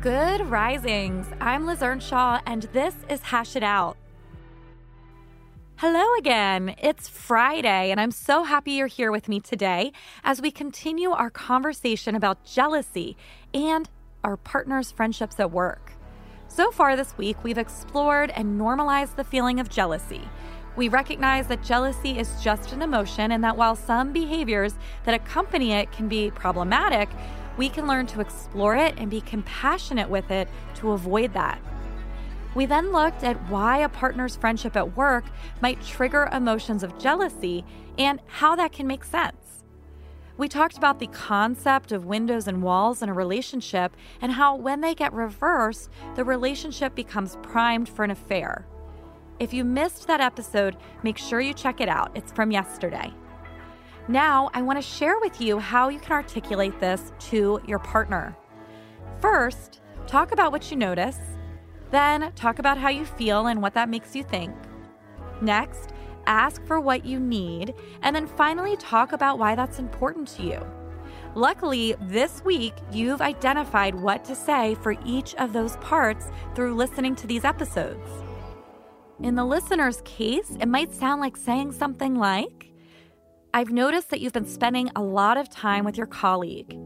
Good risings. I'm Liz Earnshaw, and this is Hash It Out. Hello again. It's Friday, and I'm so happy you're here with me today as we continue our conversation about jealousy and our partners' friendships at work. So far this week, we've explored and normalized the feeling of jealousy. We recognize that jealousy is just an emotion, and that while some behaviors that accompany it can be problematic, we can learn to explore it and be compassionate with it to avoid that. We then looked at why a partner's friendship at work might trigger emotions of jealousy and how that can make sense. We talked about the concept of windows and walls in a relationship and how, when they get reversed, the relationship becomes primed for an affair. If you missed that episode, make sure you check it out. It's from yesterday. Now, I want to share with you how you can articulate this to your partner. First, talk about what you notice. Then, talk about how you feel and what that makes you think. Next, ask for what you need. And then finally, talk about why that's important to you. Luckily, this week, you've identified what to say for each of those parts through listening to these episodes. In the listener's case, it might sound like saying something like, I've noticed that you've been spending a lot of time with your colleague.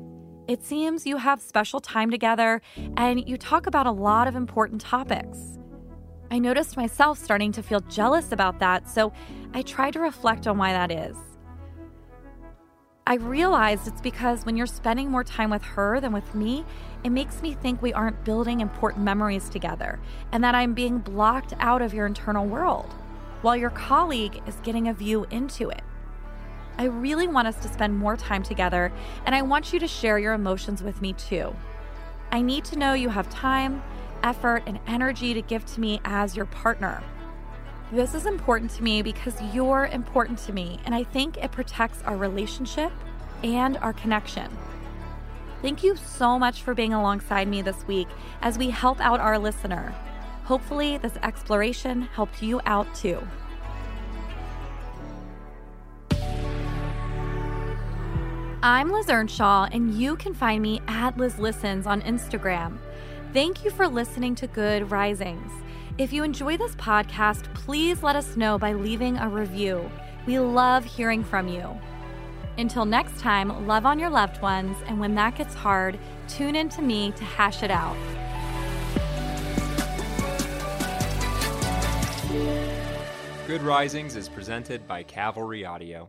It seems you have special time together and you talk about a lot of important topics. I noticed myself starting to feel jealous about that, so I tried to reflect on why that is. I realized it's because when you're spending more time with her than with me, it makes me think we aren't building important memories together and that I'm being blocked out of your internal world, while your colleague is getting a view into it. I really want us to spend more time together, and I want you to share your emotions with me too. I need to know you have time, effort, and energy to give to me as your partner. This is important to me because you're important to me, and I think it protects our relationship and our connection. Thank you so much for being alongside me this week as we help out our listener. Hopefully, this exploration helped you out too. I'm Liz Earnshaw, and you can find me at Liz Listens on Instagram. Thank you for listening to Good Risings. If you enjoy this podcast, please let us know by leaving a review. We love hearing from you. Until next time, love on your loved ones, and when that gets hard, tune in to me to hash it out. Good Risings is presented by Cavalry Audio.